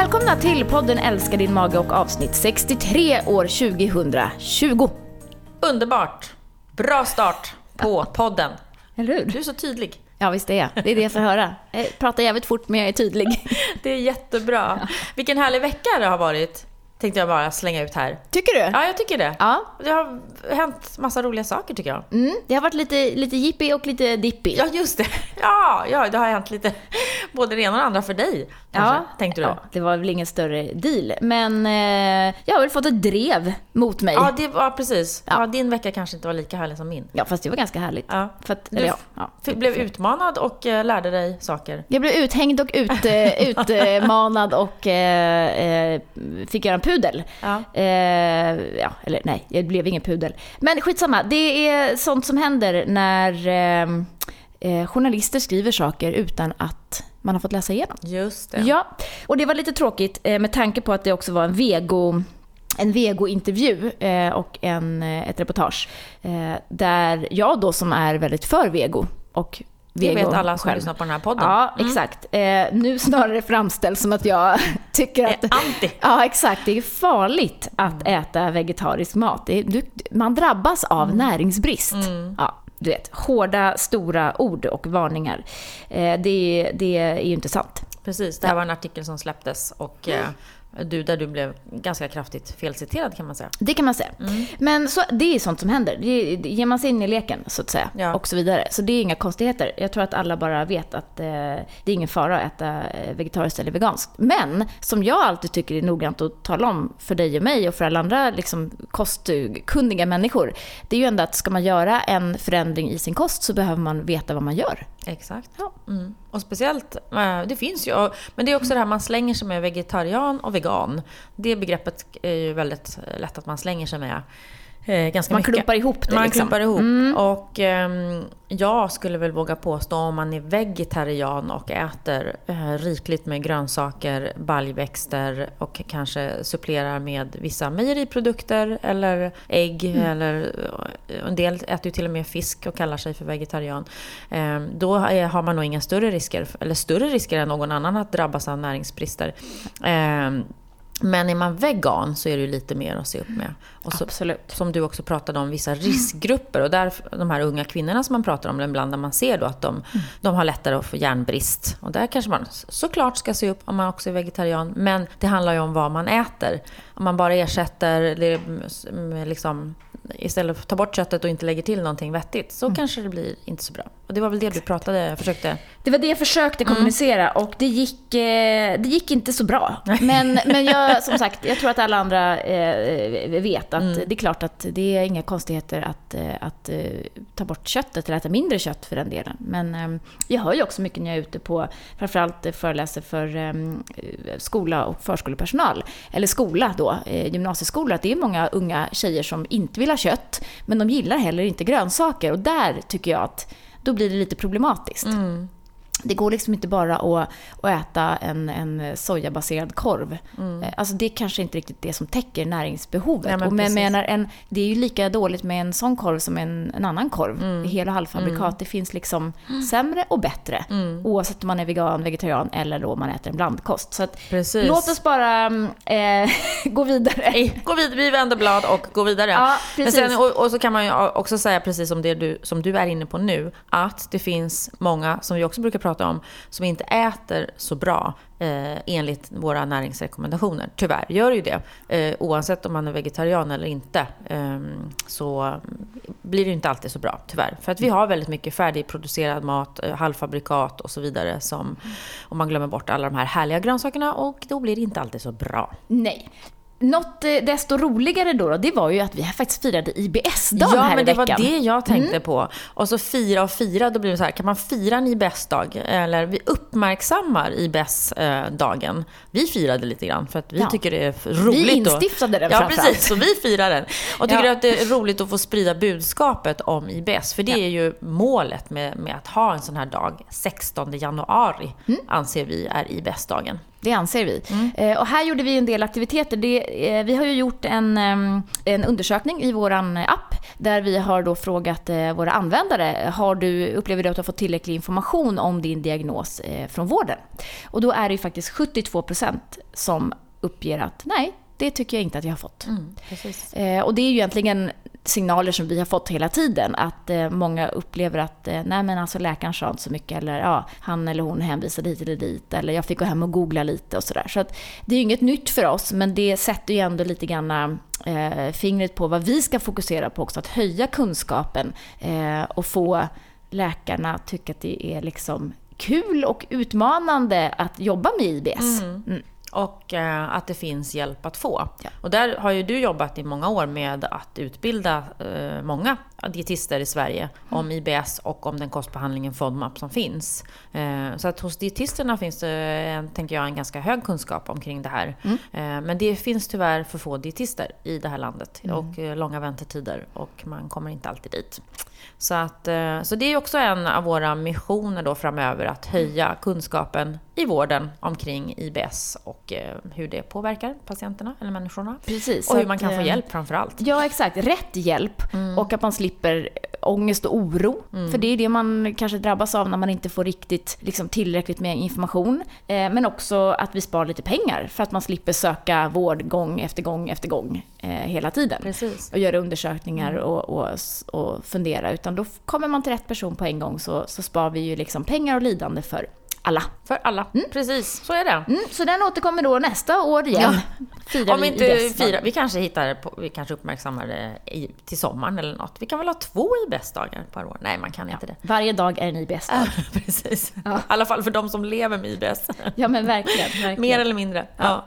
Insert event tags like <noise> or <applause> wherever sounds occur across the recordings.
Välkomna till podden Älska din mage och avsnitt 63 år 2020. Underbart! Bra start på podden. Eller hur? Du är så tydlig. Ja, visst är jag. Det är det jag får höra. Jag pratar jävligt fort men jag är tydlig. <laughs> Det är jättebra. Vilken härlig vecka det har varit. Tänkte jag bara slänga ut här. Tycker du? Ja, jag tycker det. Ja. Det har hänt massa roliga saker tycker jag. Mm, det har varit lite, lite jippi och lite dippi. Ja, just det. <laughs> Ja, ja, det har hänt lite både det ena och det andra för dig. Kanske, Ja, tänkte du? Ja, det var väl ingen större deal. Men eh, jag har väl fått ett drev mot mig. Ja, det var precis. Ja. Ja. din vecka kanske inte var lika härlig som min. Ja, fast det var ganska härligt. Ja. För att, Du ja, blev utmanad och eh, lärde dig saker. Jag blev uthängd och ut, eh, utmanad och eh, eh, fick göra en pudel. Ja. Eh, ja, eller nej, jag blev ingen pudel. Men skitsamma, det är sånt som händer när eh, eh, journalister skriver saker utan att man har fått läsa igenom. Just det. Ja, och det var lite tråkigt eh, med tanke på att det också var en vego en vegointervju eh, och en, ett reportage eh, där jag då som är väldigt för vego och Det vet alla som själv. lyssnar på den här podden. Ja, exakt. Eh, nu snarare framställs som att jag <laughs> tycker att... anti. Ja, exakt. Det är farligt att äta vegetarisk mat. Det är, du, man drabbas av näringsbrist. Ja, du vet, hårda, stora ord och varningar. Eh, det, det är ju inte sant. Precis, det här var en artikel som släpptes och eh, du, där du blev ganska kraftigt felciterad kan man säga. Det kan man säga. Men så, det är sånt som händer. Det, det ger man sig in i leken, så att säga. Ja. Och så vidare. Så det är inga konstigheter. Jag tror att alla bara vet att eh, det är ingen fara att äta eh, vegetariskt eller veganskt. Men, som jag alltid tycker är noggrant att tala om för dig och mig och för alla andra liksom, kostkunniga människor. Det är ju ändå att ska man göra en förändring i sin kost så behöver man veta vad man gör. Exakt. Ja. Mm. Och speciellt, eh, det finns ju, men det är också det här man slänger sig med vegetarian och vegan. Det begreppet är ju väldigt eh, lätt att man slänger sig med. Eh, ganska Man mycket. klumpar ihop det Man liksom. klumpar ihop. Och ehm, jag skulle väl våga påstå om man är vegetarian och äter eh, rikligt med grönsaker, baljväxter och kanske supplerar med vissa mejeriprodukter eller ägg eller eh, en del äter ju till och med fisk och kallar sig för vegetarian. Ehm, då har man nog inga större risker, eller större risker än någon annan att drabbas av näringsbrister. Men är man vegan så är det ju lite mer att se upp med. Och så, Absolut. som du också pratade om, vissa riskgrupper. Och där, de här unga kvinnorna som man pratar om ibland, där man ser då att de, de har lättare att få järnbrist. Och där kanske man såklart ska se upp om man också är vegetarian. Men det handlar ju om vad man äter. Om man bara ersätter, liksom, istället för att ta bort köttet och inte lägger till någonting vettigt, så kanske det blir inte så bra. Och det var väl det du pratade, försökte... Det var det jag försökte kommunicera och det gick, eh, det gick inte så bra. Men, men jag, <laughs> som sagt, jag tror att alla andra eh, vet att det är klart att det är inga konstigheter att, eh, att ta bort köttet eller äta mindre kött för den delen. Men eh, jag hör ju också mycket när jag är ute på, framförallt föreläser för eh, skola och förskolepersonal, eller skola då, gymnasieskola, att det är många unga tjejer som inte vill ha kött, men de gillar heller inte grönsaker. Och där tycker jag att då blir det lite problematiskt. Mm. Det går liksom inte bara att, att äta en, en sojabaserad korv. Eh, Alltså det är kanske inte riktigt det som täcker näringsbehovet. Nej, men menar en, det är ju lika dåligt med en sån korv som en, en annan korv. Mm. Hel och halvfabrikat. Det finns liksom sämre och bättre. Mm. Oavsett om man är vegan, vegetarian eller då man äter en blandkost. Så att, låt oss bara mm, eh, <laughs> gå vidare. Gå vidare, vi vänder blad och går vidare. Ja, Men sen, och, och så kan man ju också säga, precis som det du, som du är inne på nu, att det finns många, som vi också brukar prata om, som inte äter så bra eh, enligt våra näringsrekommendationer. Tyvärr gör ju det. Eh, oavsett om man är vegetarian eller inte eh, så blir det ju inte alltid så bra, tyvärr. För att vi har väldigt mycket färdigproducerad mat, eh, halvfabrikat och så vidare. Som, och man glömmer bort alla de här härliga grönsakerna och då blir det inte alltid så bra. Nej. Något eh, desto roligare då, då, det var ju att vi faktiskt firade IBS-dagen Ja, här men i det var veckan. det jag tänkte på. Och så fira och fira, då blir det så här, kan man fira en IBS-dag? Eller vi uppmärksammar IBS-dagen. Vi firade lite grann för att vi Ja. tycker det är roligt. Vi och- instiftade den Ja, precis. Så vi firar den. Och tycker Ja. att det är roligt att få sprida budskapet om IBS. För det är ju målet med, med att ha en sån här dag. 16 januari Mm. anser vi är IBS-dagen. Det anser vi. Mm. Och här gjorde vi en del aktiviteter. Det, vi har ju gjort en, en undersökning i vår app där vi har då frågat våra användare, har du, upplever du att du har fått tillräcklig information om din diagnos från vården? Och då är det ju faktiskt 72% som uppger att nej, det tycker jag inte att jag har fått. Mm, eh, och det är ju egentligen signaler som vi har fått hela tiden. Att eh, många upplever att eh, nej men alltså läkaren sa inte så mycket eller ja, han eller hon hänvisade hit eller dit eller jag fick gå hem och googla lite och sådär. Så att det är ju inget nytt för oss men det sätter ju ändå lite grann eh, fingret på vad vi ska fokusera på också. Att höja kunskapen eh, och få läkarna att tycka att det är liksom kul och utmanande att jobba med IBS. Mm. Mm. Och eh, att det finns hjälp att få. Ja. Och där har ju du jobbat i många år med att utbilda eh, många dietister i Sverige mm. om IBS och om den kostbehandlingen FODMAP som finns. Eh, så att hos dietisterna finns det, tänker jag, en ganska hög kunskap omkring det här. Mm. Eh, men det finns tyvärr för få dietister i det här landet mm. och eh, långa väntetider och man kommer inte alltid dit. Så, att, eh, så det är också en av våra missioner då framöver, att höja kunskapen i vården omkring IBS och eh, hur det påverkar patienterna eller människorna. Precis. Och hur man kan få hjälp framför allt. Ja, exakt. Rätt hjälp mm. och att man slipper ångest och oro. Mm. För det är det man kanske drabbas av när man inte får riktigt liksom, tillräckligt med information. Eh, men också att vi sparar lite pengar för att man slipper söka vård gång efter gång efter gång eh, hela tiden. Precis. Och göra undersökningar mm. och, och, och fundera. Utan då kommer man till rätt person på en gång så, så sparar vi ju liksom pengar och lidande för alla. För alla, mm. precis. Så är det. Mm, så den återkommer då nästa år igen. Ja. Firar Om vi inte firar, vi kanske hittar, på, vi kanske uppmärksammar det i, till sommaren eller något. Vi kan väl ha två IBS-dagar per år? Nej, man kan ja. inte det. Varje dag är en IBS-dag. <laughs> precis. <laughs> Ja. I alla fall för de som lever med IBS. ja, men verkligen. <laughs> verkligen. Mer eller mindre. Ja.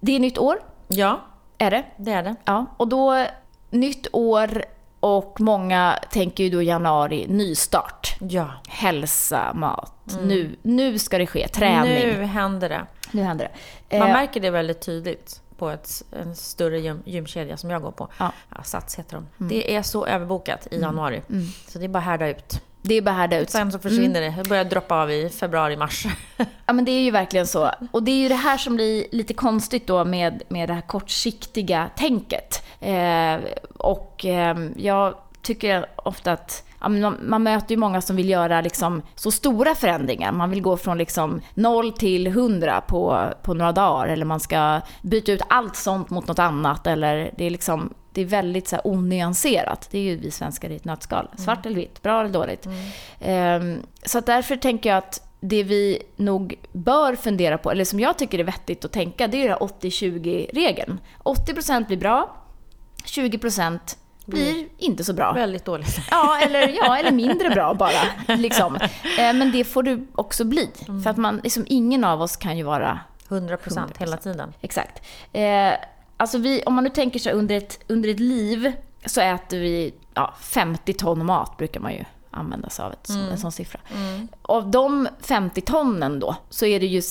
Det är nytt år. Ja. Är det? Det är det. Ja, och då, nytt år och många tänker ju då januari, nystart. Ja. Hälsa, mat. Mm. Nu, nu ska det ske, träning. Nu händer det. Nu händer det. Man eh, märker det väldigt tydligt på ett, en större gym, gymkedja som jag går på. Ja. Ja, Sats heter de. Mm. Det är så överbokat i mm. januari. Mm. Så det är bara härda ut. Det är bara härda ut. Sen så försvinner mm. det. Det börjar droppa av i februari, mars. <laughs> Ja men det är ju verkligen så. Och det är ju det här som blir lite konstigt då med, med det här kortsiktiga tänket. Eh, och eh, jag tycker ofta att ja, man, man, möter ju många som vill göra liksom så stora förändringar. Man vill gå från liksom 0 till 100 på, på några dagar. Eller man ska byta ut allt sånt mot något annat. Eller det är liksom det är väldigt så här onyanserat. Det är ju vi svenskar i ett nötskal. Mm. Svart eller vitt, bra eller dåligt. Mm. Um, så därför tänker jag att det vi nog bör fundera på, eller som jag tycker är vettigt att tänka, det är den 80-20-regeln. 80% blir bra, 20% blir mm. inte så bra. Väldigt dåligt. <laughs> Ja, eller, ja, eller mindre bra bara. Liksom. Eh, men det får du också bli. Mm. För att man, liksom, ingen av oss kan ju vara 100%, 100%. hela tiden. Exakt. Eh, alltså vi, om man nu tänker sig under ett, under ett liv så äter vi ja, 50 ton mat brukar man ju använda sig av ett, mm. en sån siffra. Mm. Av de 50 tonnen då så är det ju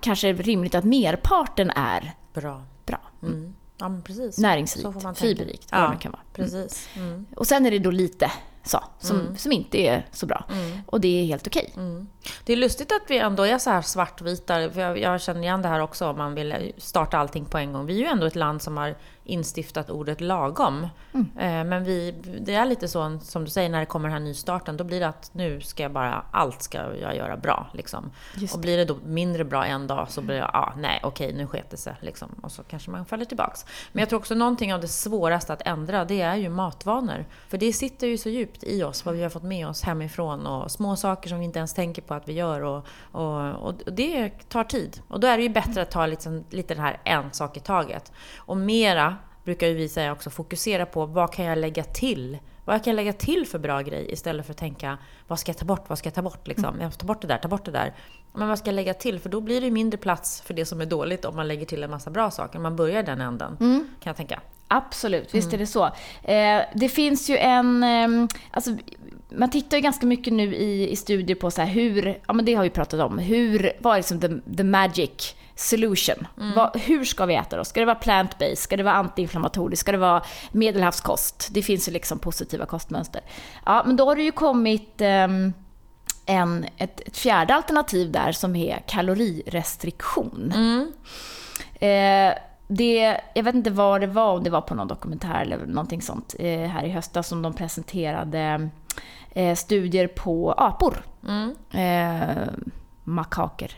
kanske rimligt att merparten är bra. bra. Mm. Ja, precis. Näringsrikt, fiberrikt, ja, vad det kan vara. Precis. Mm. Och sen är det då lite så, som, mm. som inte är så bra. Mm. Och det är helt okej. Okay. Mm. Det är lustigt att vi ändå är så här svartvita, för jag, jag, känner igen det här också om man vill starta allting på en gång. Vi är ju ändå ett land som har instiftat ordet lagom. Mm. Eh, men vi, det är lite så som du säger när det kommer den här nystarten, då blir det att nu ska jag bara, allt ska jag göra bra. Liksom. Och blir det då mindre bra en dag så blir jag, ah, nej okej nu sket det sig. Liksom. Och så kanske man faller tillbaks. Men jag tror också någonting av det svåraste att ändra, det är ju matvanor. För det sitter ju så djupt i oss, vad vi har fått med oss hemifrån och små saker som vi inte ens tänker på att vi gör. Och, och, och det tar tid. Och då är det ju bättre att ta liksom, lite det här en sak i taget. Och mera brukar ju vi säga också, fokusera på vad kan jag lägga till? Vad kan jag lägga till för bra grej istället för att tänka vad ska jag ta bort, vad ska jag ta bort liksom? Mm. Jag ta bort det där, ta bort det där. Men vad ska jag lägga till? För då blir det mindre plats för det som är dåligt om man lägger till en massa bra saker. Man börjar den änden, mm. kan jag tänka. Absolut, visst mm. är det så. Eh, det finns ju en... Eh, alltså, man tittar ju ganska mycket nu i, i studier på så hur, ja men det har vi pratat om, hur, vad är liksom the, the magic solution? Mm. Vad, hur ska vi äta då? Ska det vara plant-based? Ska det vara antiinflammatoriskt? Ska det vara medelhavskost? Det finns ju liksom positiva kostmönster. Ja, men då har det ju kommit um, en, ett, ett fjärde alternativ där som är kalorirestriktion. Mm. Eh, det, jag vet inte vad det var, om det var på någon dokumentär eller någonting sånt eh, här i höstas som de presenterade eh, studier på apor. Mm. Eh, makaker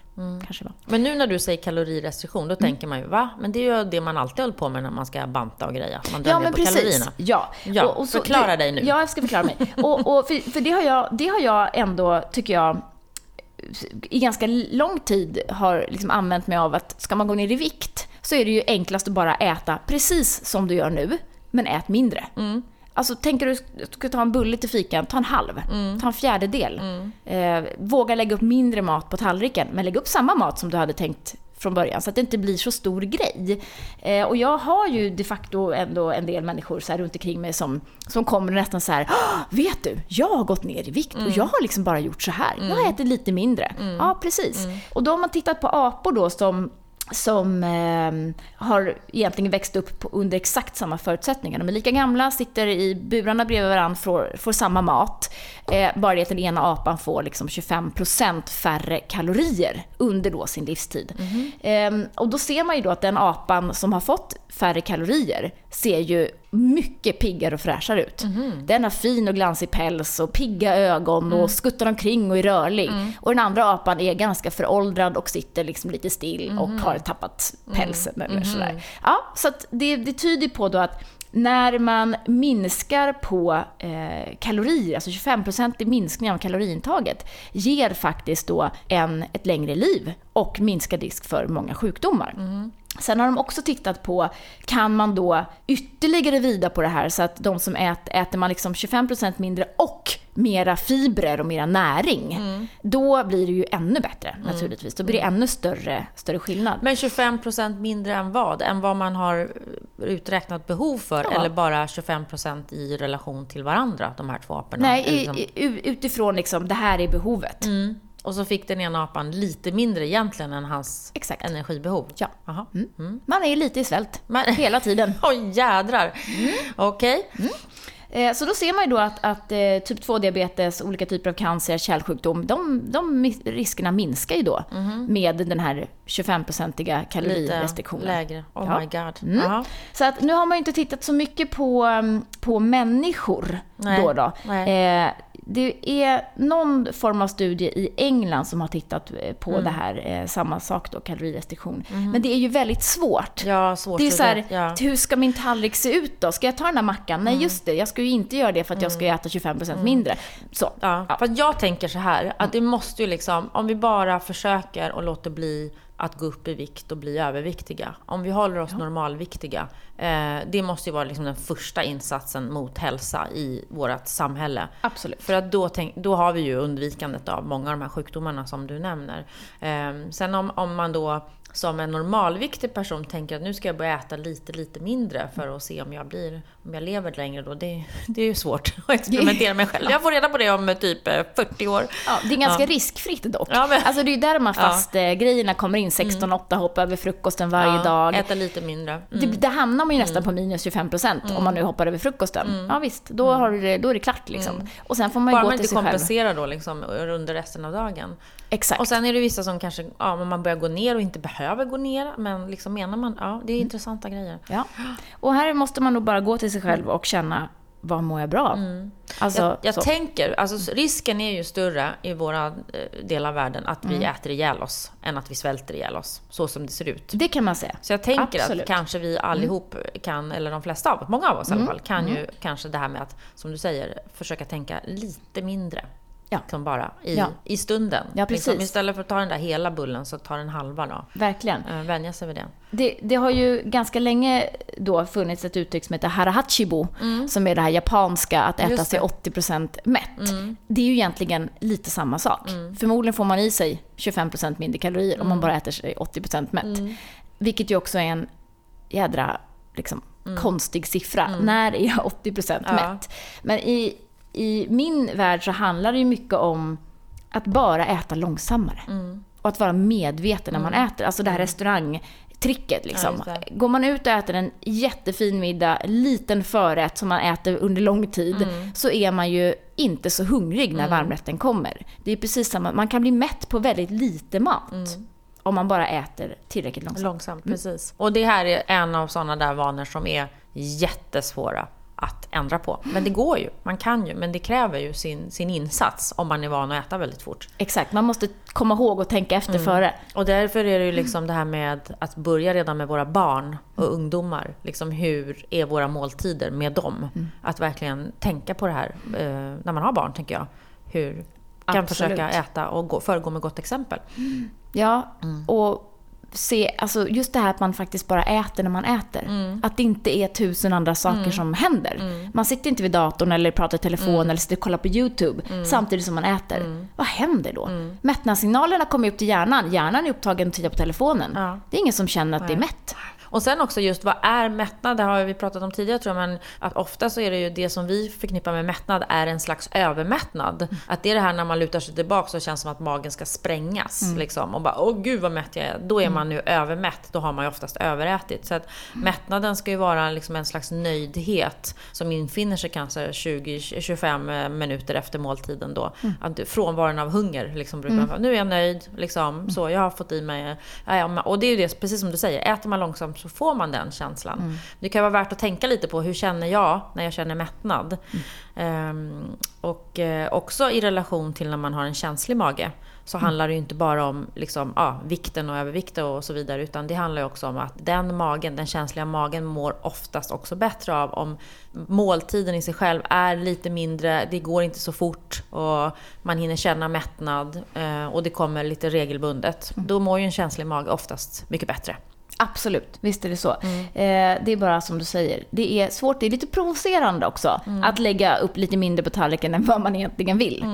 kanske var. Men nu när du säger kalorirestriktion, då tänker man ju va? Men det är ju det man alltid håller på med när man ska banta och greja. Man Ja, men på precis. kalorierna. Ja, Ja, förklara det- dig nu. Ja, jag ska förklara mig. Och, och för för det, har jag, det har jag ändå, tycker jag, i ganska lång tid har liksom använt mig av att ska man gå ner i vikt så är det ju enklast att bara äta precis som du gör nu, men ät mindre. Mm. Alltså tänker du att du ska ta en bulle till fikan, ta en halv, Mm. ta en fjärdedel. Eh, våga lägga upp mindre mat på tallriken, men lägg upp samma mat som du hade tänkt från början så att det inte blir så stor grej. Eh, och jag har ju de facto ändå en del människor så här runt omkring mig som, som kommer nästan så här, "Ah, vet du, jag har gått ner i vikt och jag har liksom bara gjort så här. Jag har ätit lite mindre. Ja, precis. Och då har man tittat på apor då som som eh, har egentligen växt upp på, under exakt samma förutsättningar. De är lika gamla, sitter i burarna bredvid varandra, får, får samma mat. Eh, bara det att den ena apan får liksom 25% färre kalorier under då sin livstid. Eh, och då ser man ju då att den apan som har fått färre kalorier ser ju mycket piggare och fräschare ut. Den har fin och glansig päls och pigga ögon och skuttar omkring och är rörlig. Och den andra apan är ganska föråldrad och sitter liksom lite still och har tappat pälsen eller sådär. Ja, så det, det tyder på då att när man minskar på eh, kalorier, alltså 25% minskning av kaloriintaget, ger faktiskt då en, ett längre liv och minskad risk för många sjukdomar. Sen har de också tittat på, kan man då ytterligare vrida på det här så att de som äter, äter man liksom 25% mindre och mera fibrer och mera näring, då blir det ju ännu bättre naturligtvis. Då blir det ännu större, större skillnad. Men 25% mindre än vad? Än vad man har uträknat behov för? Ja. Eller bara 25% i relation till varandra, de här två aporna? Nej, i, Liksom- i, utifrån liksom, det här är behovet. Mm. Och så fick den ena apan lite mindre egentligen än hans Exakt. energibehov? Ja. Jaha. Mm. Man är lite i svält Men- <laughs> hela tiden. Oj, jädrar! Okej. Eh, Så då ser man ju då att, att eh, typ 2-diabetes, olika typer av cancer, kärlsjukdom, de, de riskerna minskar ju då med den här 25-procentiga Lite kalorirestriktionen. lägre. Oh Ja. my god. Mm. Så att nu har man ju inte tittat så mycket på, um, på människor Nej, då. då. nej. Eh, det är någon form av studie i England som har tittat eh, på Mm. det här, eh, samma sak då, kalorirestriktion. Men det är ju väldigt svårt. Ja, svårt Det är att- så här, ja. hur ska min tallrik se ut då? Ska jag ta den här mackan? Nej, just det, jag ska ju inte göra det för att jag ska äta 25% mindre. Så. Ja, Ja. Fast jag tänker så här, att det måste ju liksom, om vi bara försöker och låter bli att gå upp i vikt och bli överviktiga. Om vi håller oss normalviktiga. Eh, det måste ju vara liksom den första insatsen mot hälsa i vårt samhälle. Absolut. För att då, tänk, då har vi ju undvikandet av många av de här sjukdomarna som du nämner. Eh, sen om, om man då som en normalviktig person tänker att nu ska jag börja äta lite, lite mindre för att se om jag blir, om jag lever längre då. Det, det är ju svårt <laughs> att experimentera med själv. Jag får reda på det om typ eh, 40 år. Ja, det är ganska Ja. riskfritt dock. Ja, men- Alltså det är ju där de här Ja. fast eh, grejerna kommer in. 16-8, hoppa över frukosten varje dag. Äta lite mindre. Mm. Det, där hamnar man ju nästan på minus 25% om man nu hoppar över frukosten. Ja visst, då, har det, då är det klart liksom. Och sen får man ju Bara gå man till inte sig själv. kompenserar då liksom under resten av dagen. Exakt. Och sen är det vissa som kanske, ja, om man börjar gå ner och inte behöver gå ner, men liksom menar man, ja, det är intressanta grejer. Ja. Och här måste man nog bara gå till sig själv och känna, vad mår jag bra av? Alltså, Jag, jag tänker, alltså risken är ju större i våra eh, del av världen att vi äter ihjäl oss än att vi svälter ihjäl oss. Så som det ser ut. Det kan man säga. Så jag tänker Absolut. att kanske vi allihop kan, eller de flesta av oss, många av oss i alla fall, kan ju kanske det här med att, som du säger, försöka tänka lite mindre. Ja. Liksom bara i, Ja. i stunden. Ja, liksom, precis. istället för att ta den där hela bullen så ta den halva då. Verkligen. Uh, vänja sig vid det. Det, det har ju ganska länge då funnits ett uttryck som heter harahachibo, som är det här japanska, att äta Mm. Sig det. Mm. 80% mätt. Det är ju egentligen lite samma sak. Förmodligen får man i sig 25% mindre kalorier om man Mm. bara äter sig 80% mätt. Vilket ju också är en jädra liksom, konstig siffra. När är jag 80% Mm. Ja. mätt? Men i, i min värld så handlar det ju mycket om att bara äta långsammare. Mm. Och att vara medveten när man äter. Alltså det här restaurangtricket liksom. Ja. Går man ut och äter en jättefin middag, liten förrätt som man äter under lång tid, Mm. så är man ju inte så hungrig när varmrätten kommer. Det är precis samma, man kan bli mätt på väldigt lite mat. Om man bara äter tillräckligt långsamt. Långsamt, precis. Och det här är en av sådana där vanor som är jättesvåra att ändra på. Men det går ju, man kan ju, men det kräver ju sin, sin insats om man är van att äta väldigt fort. Exakt, man måste komma ihåg och tänka efter före. Och därför är det ju liksom det här med att börja redan med våra barn och ungdomar. Liksom hur är våra måltider med dem? Att verkligen tänka på det här eh, när man har barn, tänker jag. Hur kan Absolut. försöka äta och gå, föregå med gott exempel. Ja, och se, alltså just det här att man faktiskt bara äter när man äter. Att det inte är tusen andra saker som händer. Man sitter inte vid datorn eller pratar i telefon eller sitter och kollar på YouTube samtidigt som man äter. Vad händer då? Mättnadssignalerna kommer upp till hjärnan. Hjärnan är upptagen och tittar på telefonen. Ja. Det är ingen som känner att det är mätt. Och sen också just vad är mättnad? Det har vi pratat om tidigare tror jag, men att ofta så är det ju det som vi förknippar med mättnad är en slags övermättnad. Att det är det här när man lutar sig tillbaka så känns det som att magen ska sprängas. Liksom, och bara åh gud vad mätt jag är. Då är man ju övermätt. Då har man ju oftast överätit. Så att mättnaden ska ju vara liksom en slags nöjdhet som infinner sig kanske 20-25 minuter efter måltiden då. Att frånvaron av hunger liksom brukar man säga, nu är jag nöjd, liksom, så jag har fått i mig... Ja, ja, och det är ju det, precis som du säger, äter man långsamt så får man den känslan. Det kan vara värt att tänka lite på hur känner jag när jag känner mättnad? Ehm, och eh, också i relation till när man har en känslig mage så handlar det ju inte bara om liksom, ja, vikten och övervikt och så vidare utan det handlar ju också om att den magen, den känsliga magen mår oftast också bättre av om måltiden i sig själv är lite mindre, det går inte så fort och man hinner känna mättnad eh, och det kommer lite regelbundet. Då mår ju en känslig mage oftast mycket bättre. Absolut, visst är det så. Eh, det är bara som du säger, det är svårt, det är lite provocerande också att lägga upp lite mindre på tallriken än vad man egentligen vill.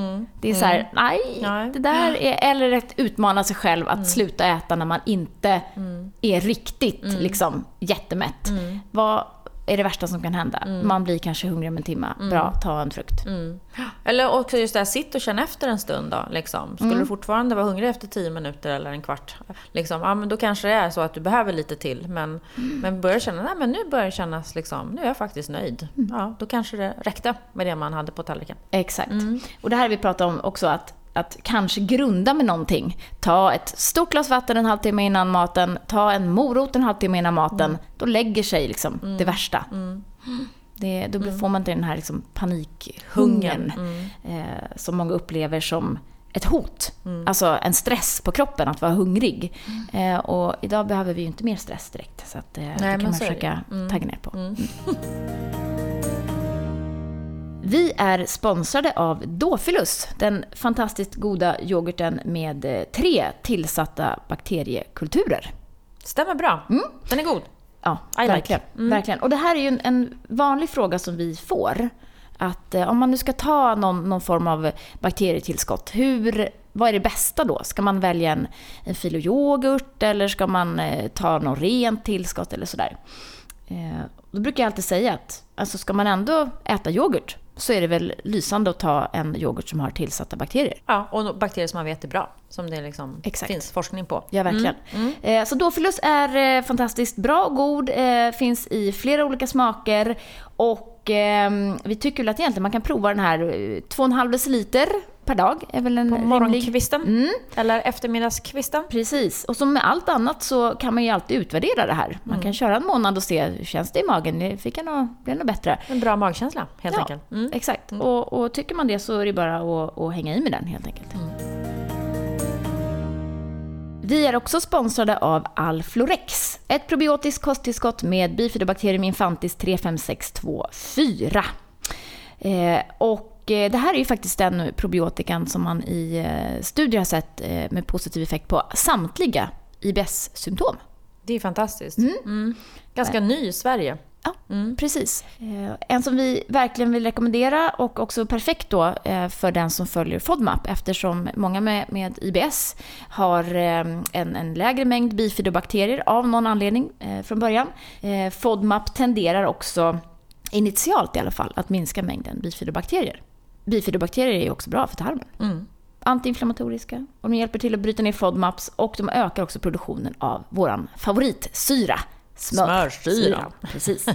Det är så här, nej, Nej. det där är, eller att utmana sig själv att sluta äta när man inte är riktigt liksom jättemätt. Vad är det värsta som kan hända? Man blir kanske hungrig om en timme. Bra, ta en frukt. Eller också just det här, sitt och känn efter en stund då. Liksom. Skulle du fortfarande vara hungrig efter 10 minuter eller en kvart, liksom, ja, men då kanske det är så att du behöver lite till. Men, men börjar känna, nej men nu börjar det kännas liksom, nu är jag faktiskt nöjd. Ja, då kanske det räckte med det man hade på tallriken. Exakt. Och det här vi pratat om också att att kanske grunda med någonting. Ta ett stort glas vatten en halvtimme innan maten, ta en morot en halvtimme innan maten. Då lägger sig liksom det värsta. Det, då blir- får man inte den här liksom panikhungern eh, som många upplever som ett hot. Alltså en stress på kroppen att vara hungrig. Eh, och idag behöver vi ju inte mer stress direkt. Så att, eh, det kan man försöka tagga ner på. <laughs> Mm. Vi är sponsrade av Dofilus, den fantastiskt goda yoghurten med eh, tre tillsatta bakteriekulturer. Stämmer bra. Den är god. Ja, I like. verkligen. verkligen. Och det här är ju en, en vanlig fråga som vi får. Att eh, om man nu ska ta någon, någon form av bakterietillskott, hur, vad är det bästa då? Ska man välja en, en filoyoghurt eller ska man eh, ta något rent tillskott eller sådär? Eh, då brukar jag alltid säga att alltså ska man ändå äta yoghurt så är det väl lysande att ta en yoghurt som har tillsatta bakterier. Ja, och bakterier som man vet är bra. Som det liksom Exakt. finns forskning på. Ja, verkligen. Eh, Så Dofilus är eh, fantastiskt bra och god, eh, finns i flera olika smaker och eh, vi tycker väl att egentligen man kan prova den här eh, 2,5 deciliter per dag. Är väl en På morgonkvisten. Mm. Eller eftermiddagskvisten. Precis, och som med allt annat så kan man ju alltid utvärdera det här. Man kan köra en månad och se hur känns det i magen, fick jag nog, blev det nog bättre? En bra magkänsla helt ja, enkelt. Mm. exakt. Och, och tycker man det så är det bara att, att hänga i med den helt enkelt. Vi är också sponsrade av Alflorex, ett probiotiskt kosttillskott med bifidobakterium infantis 35624. Eh, och det här är ju faktiskt den probiotikan som man i eh, studier har sett eh, med positiv effekt på samtliga IBS-symptom. Det är fantastiskt. Mm. Ganska ny i Sverige. Ja, precis. Eh, En som vi verkligen vill rekommendera och också perfekt då eh, för den som följer FODMAP eftersom många med, med IBS har eh, en, en lägre mängd bifidobakterier av någon anledning eh, från början. Eh, FODMAP tenderar också, initialt i alla fall, att minska mängden bifidobakterier. Bifidobakterier är ju också bra för tarmen. Mm. Antiinflammatoriska och de hjälper till att bryta ner FODMAPs och de ökar också produktionen av våran favoritsyra, Smör. Smörsyra. Precis.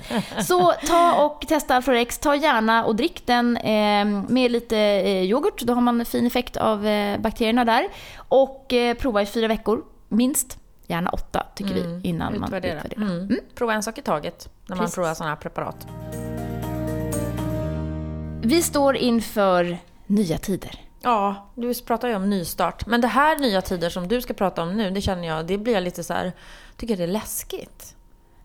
Så ta och testa Alpha-X. Ta gärna och drick den eh, med lite eh, yoghurt. Då har man en fin effekt av eh, bakterierna där. Och prova i fyra veckor, minst. Gärna åtta, tycker vi, innan man Utvärdera. utvärderar. Mm. Prova en sak i taget när man Precis. provar sådana här preparat. Vi står inför nya tider. Ja, du pratar ju om nystart. Men det här nya tider som du ska prata om nu, det känner jag, det blir jag lite så här, tycker det är läskigt.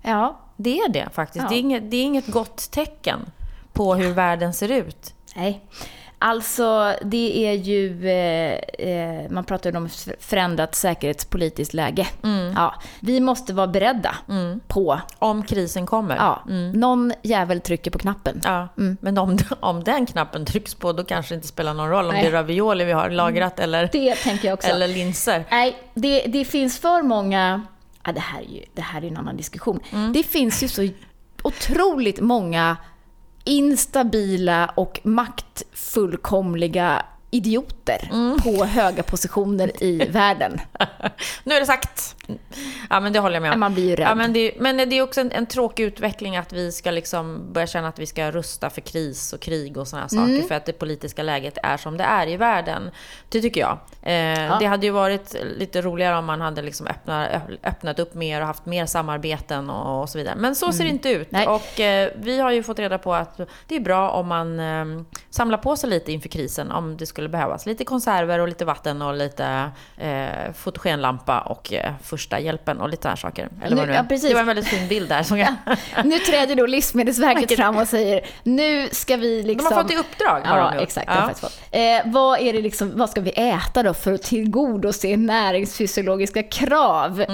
Ja, Det är det faktiskt. Ja. Det, är inget, det är inget gott tecken på hur världen ser ut. nej. Alltså, det är ju... Eh, eh, man pratar ju om förändrat säkerhetspolitiskt läge. Ja, vi måste vara beredda på... Om krisen kommer. Ja, någon jävel trycker på knappen. Ja, men om, <laughs> om den knappen trycks på då kanske det inte spelar någon roll om Nej. det är ravioli vi har lagrat eller, Det tänker jag också. eller linser. Nej, det, det finns för många... Ja, det, här är ju, det här är en annan diskussion. Det finns ju så otroligt många instabila och maktfullkomliga idioter på höga positioner i <laughs> världen. Nu är det sagt. Ja, men det håller jag med om. Man blir ju rädd. Ja, men, det, men det är också en, en tråkig utveckling att vi ska liksom börja känna att vi ska rusta för kris och krig och sådana saker Mm. för att det politiska läget är som det är i världen. Det tycker jag. Eh, Det hade ju varit lite roligare om man hade liksom öppnat, öppnat upp mer och haft mer samarbeten och, och så vidare. Men så ser det inte ut. Mm. Nej. Och eh, vi har ju fått reda på att det är bra om man eh, samlar på sig lite inför krisen om det skulle behövas. Lite konserver och lite vatten och lite eh, fotogenlampa och eh, första hjälpen och lite sådana saker. Eller Nu- ja, precis. det var en väldigt fin bild där. Som jag, <laughs> Nu träder då Livsmedelsverket fram och säger nu ska vi liksom... De har fått i uppdrag, har ja, de gjort. exakt. Ja. Eh, vad, är det liksom, vad ska vi äta då för att tillgodose näringsfysiologiska krav?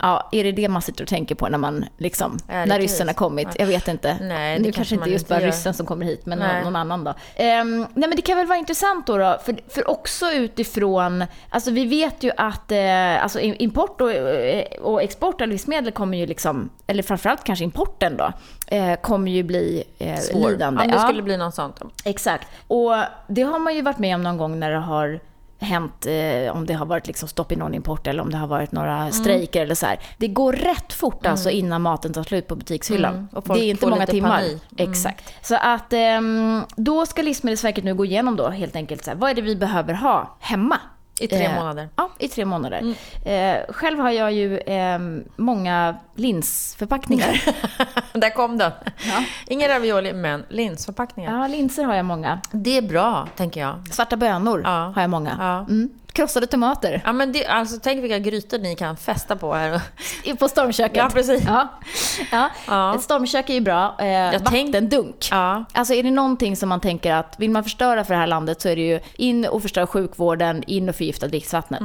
Ja, är det det man sitter och tänker på när, man liksom, det när ryssen har kommit? Jag vet inte. Nej, nu kanske kanske inte just bara gör. ryssen som kommer hit, men någon, någon annan då. Ehm, nej, men det kan väl vara intressant då, då för, för också utifrån, alltså vi vet ju att eh, alltså im- import och, eh, och export av livsmedel kommer ju liksom, eller framförallt kanske importen då, eh, kommer ju bli eh, Svår. lidande. Om det Ja. skulle bli något sånt. Exakt. Och det har man ju varit med om någon gång när det har hänt, eh, om det har varit liksom stopp i någon import eller om det har varit några Mm. strejker eller så här. Det går rätt fort alltså innan maten tar slut på butikshyllan. Mm. Och folk Det är inte får många lite timmar. panik. Mm. Exakt. Så att ehm, då ska Livsmedelsverket nu gå igenom då helt enkelt så här, vad är det vi behöver ha hemma? I tre Eh, månader. Ja, i tre månader. Mm. Eh, själv har jag ju ehm, många linsförpackningar. <laughs> Där kom den. Ja. Ingen ravioli, men linsförpackningar. ja, linser har jag många. Det är bra, tänker jag. Svarta bönor Ja. har jag många. Ja. Mm. Krossade tomater. Ja, men det, alltså, tänk vilka grytor ni kan festa på här. På stormköket. Ja, precis. Ja. Ja. Ja. Ett stormkök är ju bra. Eh, tänk- vattendunk. Ja. Alltså är det någonting som man tänker att vill man förstöra för det här landet så är det ju in och förstöra sjukvården, in och förgifta dricksvattnet.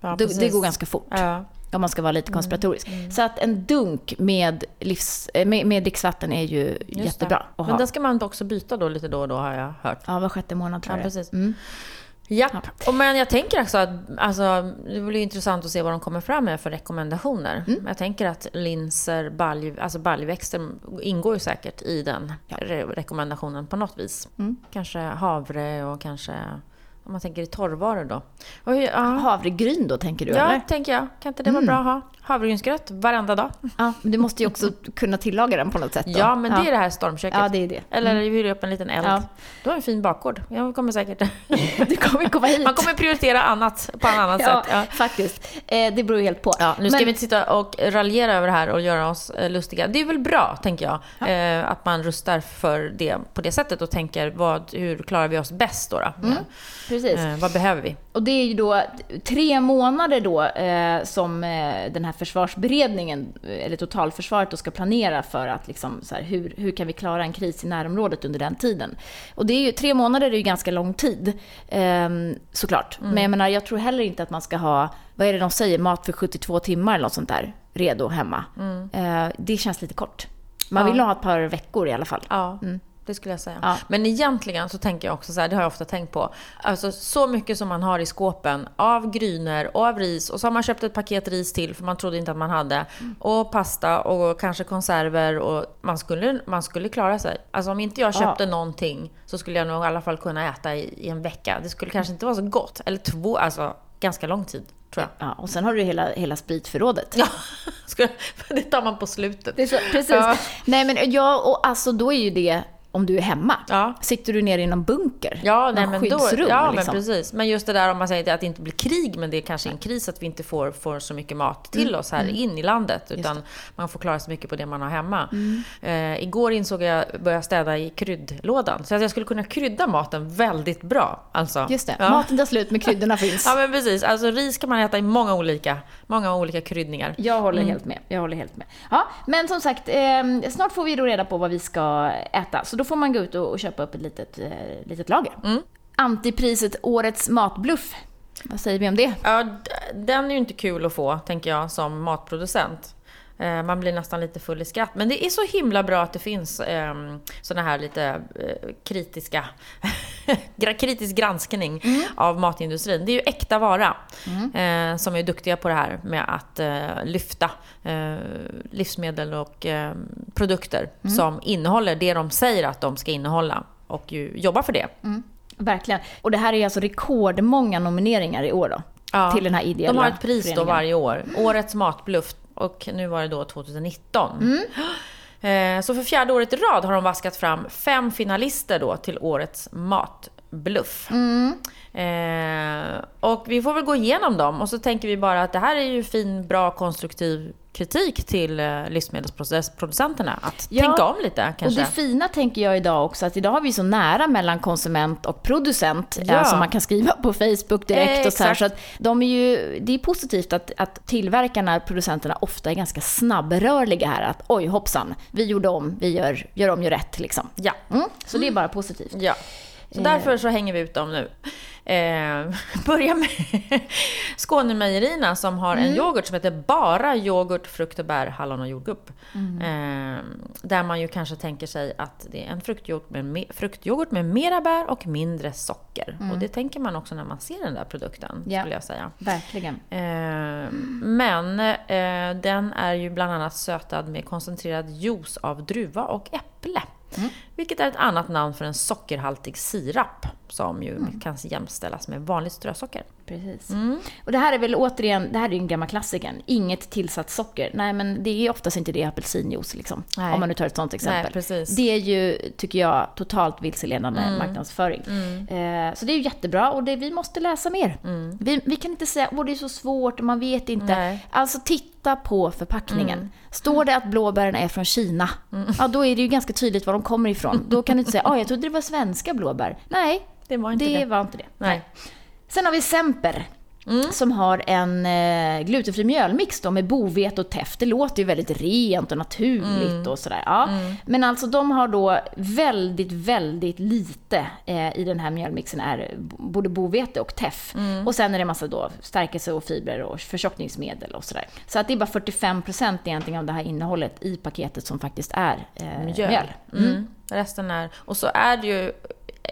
Ja, det, går ganska fort. Ja. Om man ska vara lite konspiratorisk. Så att en dunk med, livs, eh, med, med dricksvatten är ju Just jättebra det. att Men den ska man också byta då lite då och då har jag hört. Ja, var sjätte månad tror Ja, jag. precis. Mm. Japp. Och men jag tänker också att alltså, det blir intressant att se vad de kommer fram med för rekommendationer. Mm. Jag tänker att linser, balj, alltså baljväxter ingår ju säkert i den re rekommendationen på något vis. Mm. Kanske havre och kanske, om man tänker i torrvaror då. Hur- ja, Havregryn då tänker du ja, eller? tänker jag. Kan inte det vara bra att ha? Havregrynsgröt varenda dag. Ja, men du måste ju också kunna tillaga den på något sätt då. Ja, men det är det här stormköket. Ja, det är det. Eller hyr upp en liten eld. Ja. Du har en fin bakgård. Jag kommer säkert... <laughs> Du kommer komma hit. Man kommer prioritera annat på ett annat <laughs> ja, sätt. Ja. faktiskt. Eh, det beror helt på. Ja, nu ska Men- vi inte sitta och raljera över det här och göra oss eh, lustiga. Det är väl bra, tänker jag, eh, att man rustar för det på det sättet och tänker vad, hur klarar vi oss bäst då? då? Precis. Eh, vad behöver vi? Och det är ju då tre månader då eh, som eh, den här försvarsberedningen, eh, eller totalförsvaret, då ska planera för att liksom, så här, hur, hur kan vi klara en kris i närområdet under den tiden. Och det är ju, tre månader är ju ganska lång tid, eh, såklart. Mm. Men jag menar, jag tror heller inte att man ska ha, vad är det de säger, mat för 72 timmar eller något sånt där, redo hemma. Eh, det känns lite kort. Man Mm. Ja. vill ha ett par veckor i alla fall. Ja, det skulle jag säga. Ja. Men egentligen så tänker jag också så här, det har jag ofta tänkt på. Alltså så mycket som man har i skåpen av grynor och av ris och så har man köpt ett paket ris till för man trodde inte att man hade. Och pasta och kanske konserver och man skulle, man skulle klara sig. Alltså om inte jag köpte någonting så skulle jag nog i alla fall kunna äta i, i en vecka. Det skulle kanske inte vara så gott. Eller två, alltså ganska lång tid. tror jag. Ja, och sen har du hela, hela spritförrådet. Ja, <laughs> <laughs> det tar man på slutet. Så, precis. Ja. Nej men ja, och alltså då är ju det om du är hemma. Ja. Sitter du nere i någon bunker? Ja, någon nej, men då, skyddsrum ja liksom. men precis. Men just det där om man säger att det inte blir krig, men det är kanske en kris att vi inte får, får så mycket mat till Mm. oss här in i landet. Utan man får klara sig mycket på det man har hemma. Eh, igår insåg jag, började städa i kryddlådan. Så att jag skulle kunna krydda maten väldigt bra. Alltså. Just det, Ja. maten tar slut men kryddorna <laughs> finns. Ja men precis, alltså ris kan man äta i många olika, många olika kryddningar. Jag håller Mm. helt med. Jag håller helt med. Ja, men som sagt, eh, snart får vi då reda på vad vi ska äta. Så då får man gå ut och, och köpa upp ett litet, eh, litet lager. Mm. Antipriset Årets matbluff. Vad säger vi om det? Ja, d- den är ju inte kul att få, tänker jag, som matproducent. Eh, Man blir nästan lite full i skratt. Men det är så himla bra att det finns eh, såna här lite eh, kritiska, <laughs> kritisk granskning av matindustrin. Det är ju äkta vara eh, som är duktiga på det här med att lyfta livsmedel och eh, produkter som innehåller det de säger att de ska innehålla och jobba för det. Verkligen. Och det här är alltså rekordmånga nomineringar i år då. Ja, till den här ideella De har ett pris då varje år. Årets matbluff. Och nu var det då 2019. Eh, Så för fjärde året i rad har de vaskat fram fem finalister då till Årets matbluff. Eh, och vi får väl gå igenom dem och så tänker vi bara att det här är ju fin, bra, konstruktiv kritik till eh, livsmedelsproducenterna. Att Ja, tänka om lite kanske. Och det fina tänker jag idag också, att idag har vi så nära mellan konsument och producent, Ja. eh, som man kan skriva på Facebook direkt Eh, och så här. Så att de är ju, det är positivt att, att tillverkarna, producenterna, ofta är ganska snabbrörliga här. Att oj hoppsan, vi gjorde om, vi gör, gör om, gör rätt liksom. Ja. Mm, så det är bara positivt. Ja. Så därför så hänger vi ut dem nu. Eh, <laughs> börja med Skånemejerierna som har en yoghurt som heter bara yoghurt, frukt och bär, hallon och jordgubb. Eh, där man ju kanske tänker sig att det är en fruktyoghurt med, me- fruktyoghurt med mera bär och mindre socker. Och det tänker man också när man ser den där produkten, Ja. skulle jag säga. Verkligen. Eh, men eh, den är ju bland annat sötad med koncentrerad juice av druva och äpple. Vilket är ett annat namn för en sockerhaltig sirap som ju kan jämställas med vanligt strösocker. Precis. Mm. Och det här är väl återigen, det här är ju en gammal klassiker. Inget tillsatt socker. Nej, men det är oftast inte det i apelsinjuice liksom. Nej. Om man nu tar ett sånt exempel. Nej. Det är ju, tycker jag, totalt vilseledande Mm. marknadsföring. Eh, så det är ju jättebra och det, vi måste läsa mer. Vi, vi kan inte säga, åh det är så svårt och man vet inte. Mm. Nej. Alltså titta på förpackningen. Mm. Står det att blåbären är från Kina, ja då är det ju <laughs> ganska tydligt var de kommer ifrån. Då kan du inte säga, åh jag trodde det var svenska blåbär. Nej, Det var inte det, det. var inte det. Nej. Sen har vi Semper. Som har en eh, glutenfri mjölmix då med bovete och teff. Det låter ju väldigt rent och naturligt och sådär. Ja. Men alltså de har då väldigt, väldigt lite eh, i den här mjölmixen är både bovete och teff. Och sen är det massa då stärkelse och fibrer och förtjockningsmedel och sådär. Så att det är bara 45% egentligen av det här innehållet i paketet som faktiskt är eh, mjöl. Mjöl. Mm. Resten är... Och så är det ju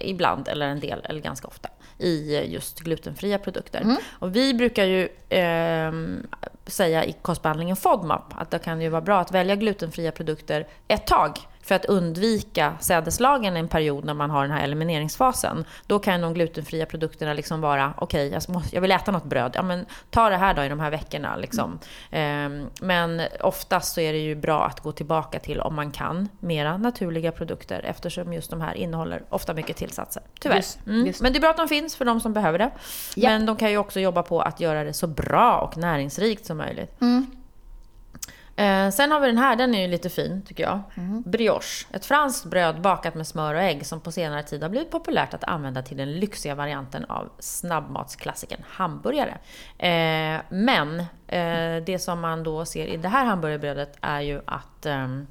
ibland, eller en del, eller ganska ofta, i just glutenfria produkter. Och vi brukar ju ehm, säga i kostbehandlingen FODMAP att det kan ju vara bra att välja glutenfria produkter ett tag för att undvika sädeslagen en period när man har den här elimineringsfasen. Då kan de glutenfria produkterna liksom vara, okej, jag, måste- jag vill äta något bröd. Ja, men ta det här då i de här veckorna. Liksom. Ehm, men oftast så är det ju bra att gå tillbaka till, om man kan, mera naturliga produkter eftersom just de här innehåller ofta mycket tillsatser. Tyvärr. Just- mm. just. Men det är bra att de finns för de som behöver det. Ja. Men de kan ju också jobba på att göra det så bra och näringsrikt som möjligt. Eh, sen har vi den här, den är ju lite fin tycker jag. Brioche. Ett franskt bröd bakat med smör och ägg som på senare tid har blivit populärt att använda till den lyxiga varianten av snabbmatsklassikern hamburgare. Eh, men eh, det som man då ser i det här hamburgerbrödet är ju att ehm,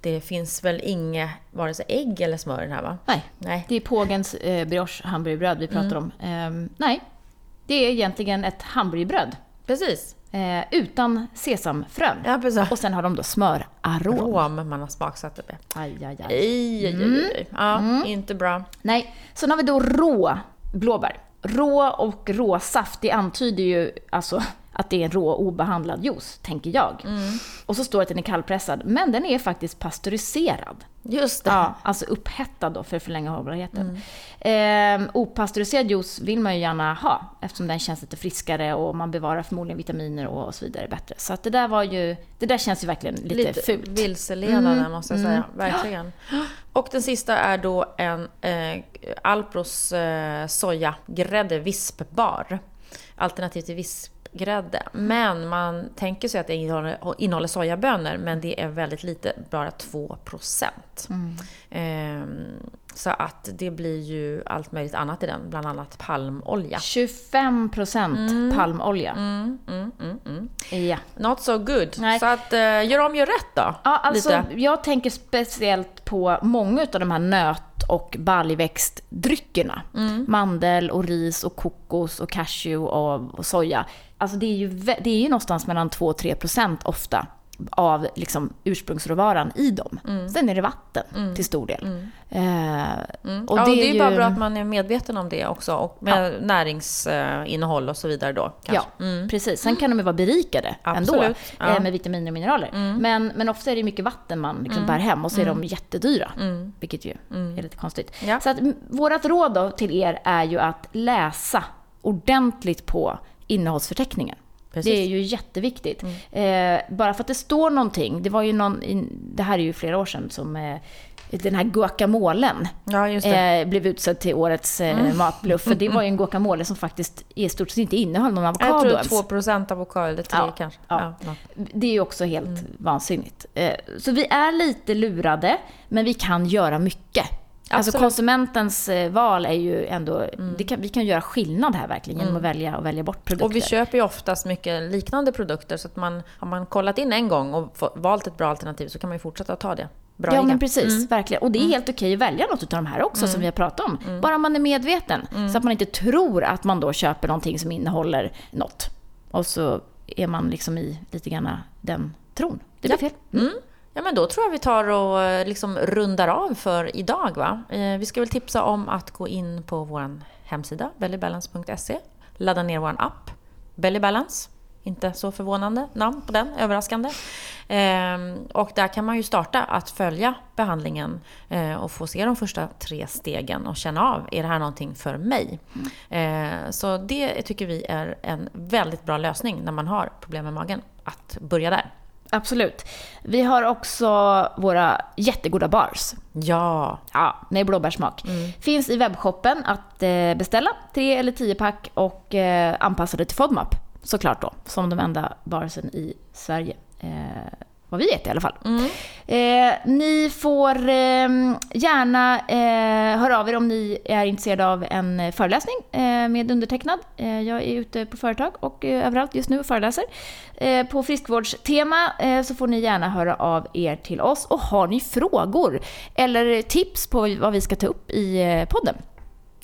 det finns väl inget, vare sig ägg eller smör i den här va? Nej, Nej. det är pågens eh, brioche hamburgerbröd vi pratar om. Ehm, nej, det är egentligen ett hamburgerbröd. Precis. Eh, utan sesamfrön. Ja, precis. Och sen har de då smörarom. Rom man har smaksatt det med. Aj, aj, aj. Aj, aj, aj, aj. Ja, inte bra. Nej, sen har vi då rå blåbär. Rå och råsaft, det antyder ju alltså att det är en rå obehandlad juice, tänker jag. Mm. Och så står det att den är kallpressad, men den är faktiskt pasteuriserad. Just det. Ja, alltså upphettad då för att förlänga hållbarheten. Eh, opastöriserad juice vill man ju gärna ha eftersom den känns lite friskare och man bevarar förmodligen vitaminer och så vidare bättre. Så att det där var ju, det där känns ju verkligen lite, Lite fult. vilseledande Mm, måste jag säga. Verkligen. Och den sista är då en eh, Alpros eh, sojagrädde vispbar. Alternativ till vispgrädde. Men man tänker sig att det innehåller, innehåller sojabönor men det är väldigt lite, bara 2%. Mm. Ehm, så att det blir ju allt möjligt annat i den, bland annat palmolja. 25% palmolja. Mm, mm, mm, mm. Ja. Not so good. Nej. Så att eh, gör om, gör rätt då. Ja, alltså, Lite. jag tänker speciellt på många av de här nöt och baljväxtdryckerna. Mm. Mandel och ris och kokos och cashew och, och soja. Alltså det är ju, det är ju någonstans mellan 2-3% ofta av liksom ursprungsråvaran i dem. Sen är det vatten till stor del. Eh, Mm. och ja, och det är ju bara bra att man är medveten om det också. Och med näringsinnehåll och så vidare då. Kanske. Ja, precis. Sen kan de ju vara berikade ändå Absolut, ja. Mm. eh, med vitaminer och mineraler. Men, men ofta är det mycket vatten man liksom bär hem och så är de jättedyra. Vilket ju är lite konstigt. Mm. Ja. Så att vårt råd till er är ju att läsa ordentligt på innehållsförteckningen. Precis. Mm. Det är ju jätteviktigt. Eh, bara för att det står någonting. Det var ju någon, det här är ju flera år sedan som eh, den här guacamolen Ja. Mm. eh, blev utsedd till årets eh, matbluff. För det var ju en <laughs> guacamole som faktiskt i stort sett inte innehöll någon avokado jag tror ens. 2 procent avokado, eller 3 Ja, kanske. ja. Ja, Det är ju också helt Mm. vansinnigt. Eh, Så vi är lite lurade, men vi kan göra mycket. Alltså Absolut. konsumentens eh, val är ju ändå, det kan, vi kan göra skillnad här verkligen genom att välja och välja bort produkter. Mm. Och vi köper ju oftast mycket liknande produkter. Så att man, har man kollat in en gång och få- valt ett bra alternativ så kan man ju fortsätta att ta det. Bra Ja men precis, verkligen. Och det är helt okej att välja något av de här också som vi har pratat om. Bara man är medveten. Så att man inte tror att man då köper någonting som innehåller något. Och så är man liksom i lite grann den tron. Det blir Ja. fel. Ja, men då tror jag vi tar och eh, liksom rundar av för idag. Va? Eh, vi ska väl tipsa om att gå in på vår hemsida, bellybalance.se. Ladda ner vår app, Bellybalance. Inte så förvånande namn på den, överraskande. Eh, och där kan man ju starta att följa behandlingen och få se de första tre stegen och känna av, är det här någonting för mig? Mm. så det tycker vi är en väldigt bra lösning när man har problem med magen, att börja där. Absolut. Vi har också våra jättegoda bars. Ja, Ja, med blåbärssmak. Finns i webbshoppen att eh, beställa. Tre eller tio pack och eh, anpassade till FODMAP. Såklart då, som de enda barsen i Sverige. Vad vi vet i alla fall. Eh, ni får eh, gärna eh, höra av er om ni är intresserade av en föreläsning eh, med undertecknad. Eh, jag är ute på företag och eh, överallt just nu och föreläser. På friskvårdstema så får ni gärna höra av er till oss. Och har ni frågor eller tips på vad vi ska ta upp i podden?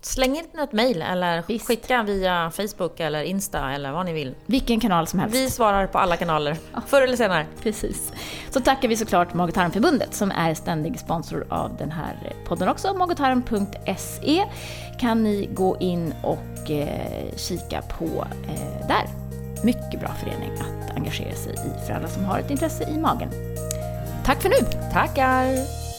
Släng in ett mejl eller Visst. skicka via Facebook eller Insta eller vad ni vill. Vilken kanal som helst. Vi svarar på alla kanaler, förr eller senare. Precis. Så tackar vi såklart Mag tarmförbundet som är ständig sponsor av den här podden också. magotarm.se kan ni gå in och eh, kika på eh, där. Mycket bra förening att engagera sig i för alla som har ett intresse i magen. Tack för nu! Tackar!